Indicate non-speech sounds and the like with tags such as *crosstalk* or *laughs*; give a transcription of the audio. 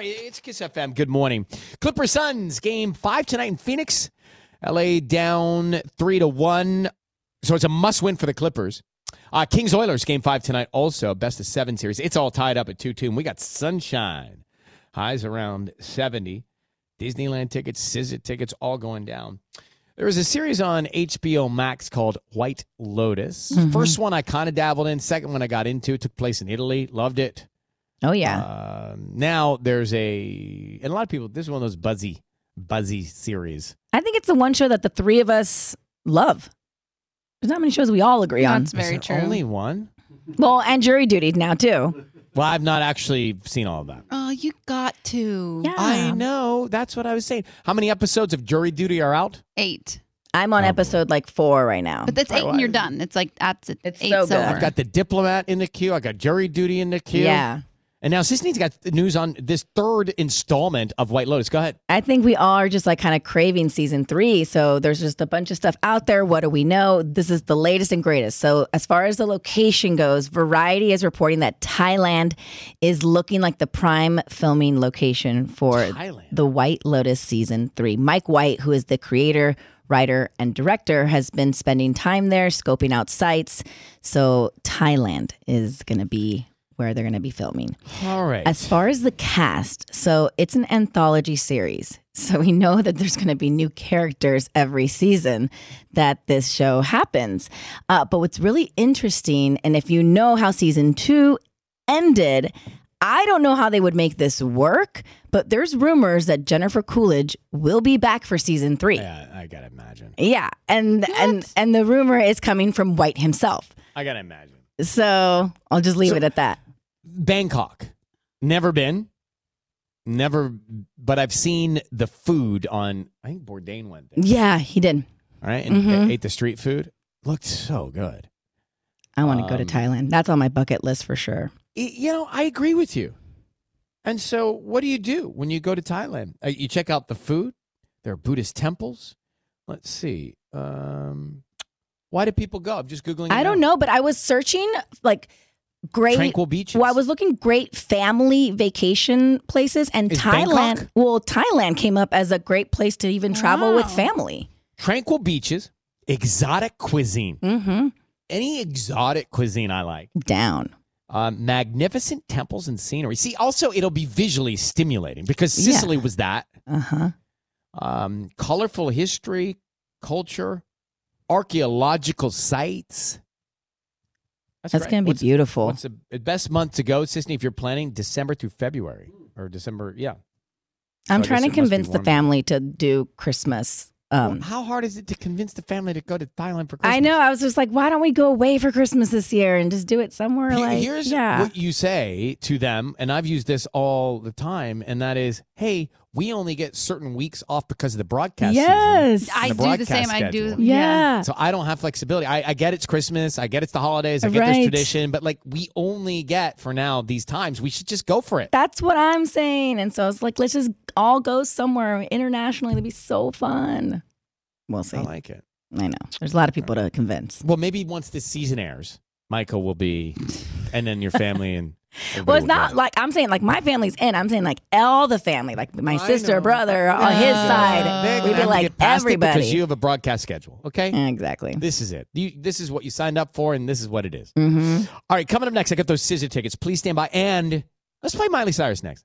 Right, it's Kiss FM. Good morning. Clipper Suns game five tonight in Phoenix. LA down three to one, so it's a must win for the Clippers. Uh, Kings Oilers game five tonight also best of seven series. It's all tied up at two two, and we got sunshine. Highs around seventy. Disneyland tickets, SZA tickets, all going down. There was a series on HBO Max called White Lotus. Mhm. First one I kind of dabbled in. Second one I got into. Took place in Italy. Loved it. Oh yeah. Um, now there's a and a lot of people. This is one of those buzzy, buzzy series. I think it's the one show that the three of us love. There's not many shows we all agree on. Is there Only one. Well, and jury duty now too. Well, I've not actually seen all of that. Oh, you got to. Yeah. I know. That's what I was saying. How many episodes of Jury Duty are out? Eight. I'm on episode like four right now. But that's eight and you're done. It's like that's it. It's Eight's so good. over. I've got the Diplomat in the queue. I got Jury Duty in the queue. Yeah. And now Sisanie's got news on this third installment of White Lotus. Go ahead. I think we all are just like kind of craving season three. So there's just a bunch of stuff out there. What do we know? This is the latest and greatest. So, as far as the location goes, Variety is reporting that Thailand is looking like the prime filming location for the White Lotus season three. Mike White, who is the creator, writer, and director, has been spending time there, scoping out sites. So, Thailand is going to be where they're going to be filming. All right. As far as the cast, so it's an anthology series. So we know that there's going to be new characters every season that this show happens. Uh, but what's really interesting, and if you know how season two ended, I don't know how they would make this work, but there's rumors that Jennifer Coolidge will be back for season three. Yeah, I gotta imagine. Yeah, and and and the rumor is coming from White himself. I gotta imagine. So I'll just leave So- it at that. Bangkok. Never been. Never, but I've seen the food on. I think Bourdain went there. Yeah, he did. All right, and Mhm. ate the street food. Looked so good. I want to go to Um, Thailand. That's on my bucket list for sure. You know, I agree with you. And so, what do you do when you go to Thailand? Uh, you check out the food. There are Buddhist temples. Let's see. Um, why do people go? I'm just googling. I don't now. know, but I was searching like great Tranquil beaches. Well, I was looking great family vacation places, and Is Thailand. Bangkok? Well, Thailand came up as a great place to even travel with family. Tranquil beaches, exotic cuisine. Mm-hmm. Any exotic cuisine I like. Down. Um, magnificent temples and scenery. See, also it'll be visually stimulating because Yeah. Sicily was that. Uh huh. Um, colorful history, culture, archaeological sites. That's great. gonna be What's- beautiful. What's the best month to go, Sisanie, if you're planning December through February or December? Yeah. I'm I trying to it must be convince the family to do Christmas. Um, How hard is it to convince the family to go to Thailand for Christmas? I know. I was just like, why don't we go away for Christmas this year and just do it somewhere Here- like Here's yeah. what you say to them, and I've used this all the time, and that is, "Hey, we only get certain weeks off because of the broadcast." Yes. I the do the broadcast same. I do. schedule. yeah. So I don't have flexibility. I, I get it's Christmas. I get it's the holidays. I get Right. this tradition, but like we only get for now these times. We should just go for it. That's what I'm saying. And so it's like, let's just all go somewhere internationally. It'd be so fun. We'll see. I like it. I know. There's a lot of people to convince. Well, maybe once this season airs, Michael will be, and then your family and. *laughs* Well, it's not like I'm saying like my family's in. I'm saying like all the family, like my I sister, know. brother, on his side. They're We'd be like get past it everybody. because you have a broadcast schedule. Okay. exactly. This is it. You, this is what you signed up for, and this is what it is. hmm All right, coming up next, I got those SZA tickets. Please stand by, and let's play Miley Cyrus next.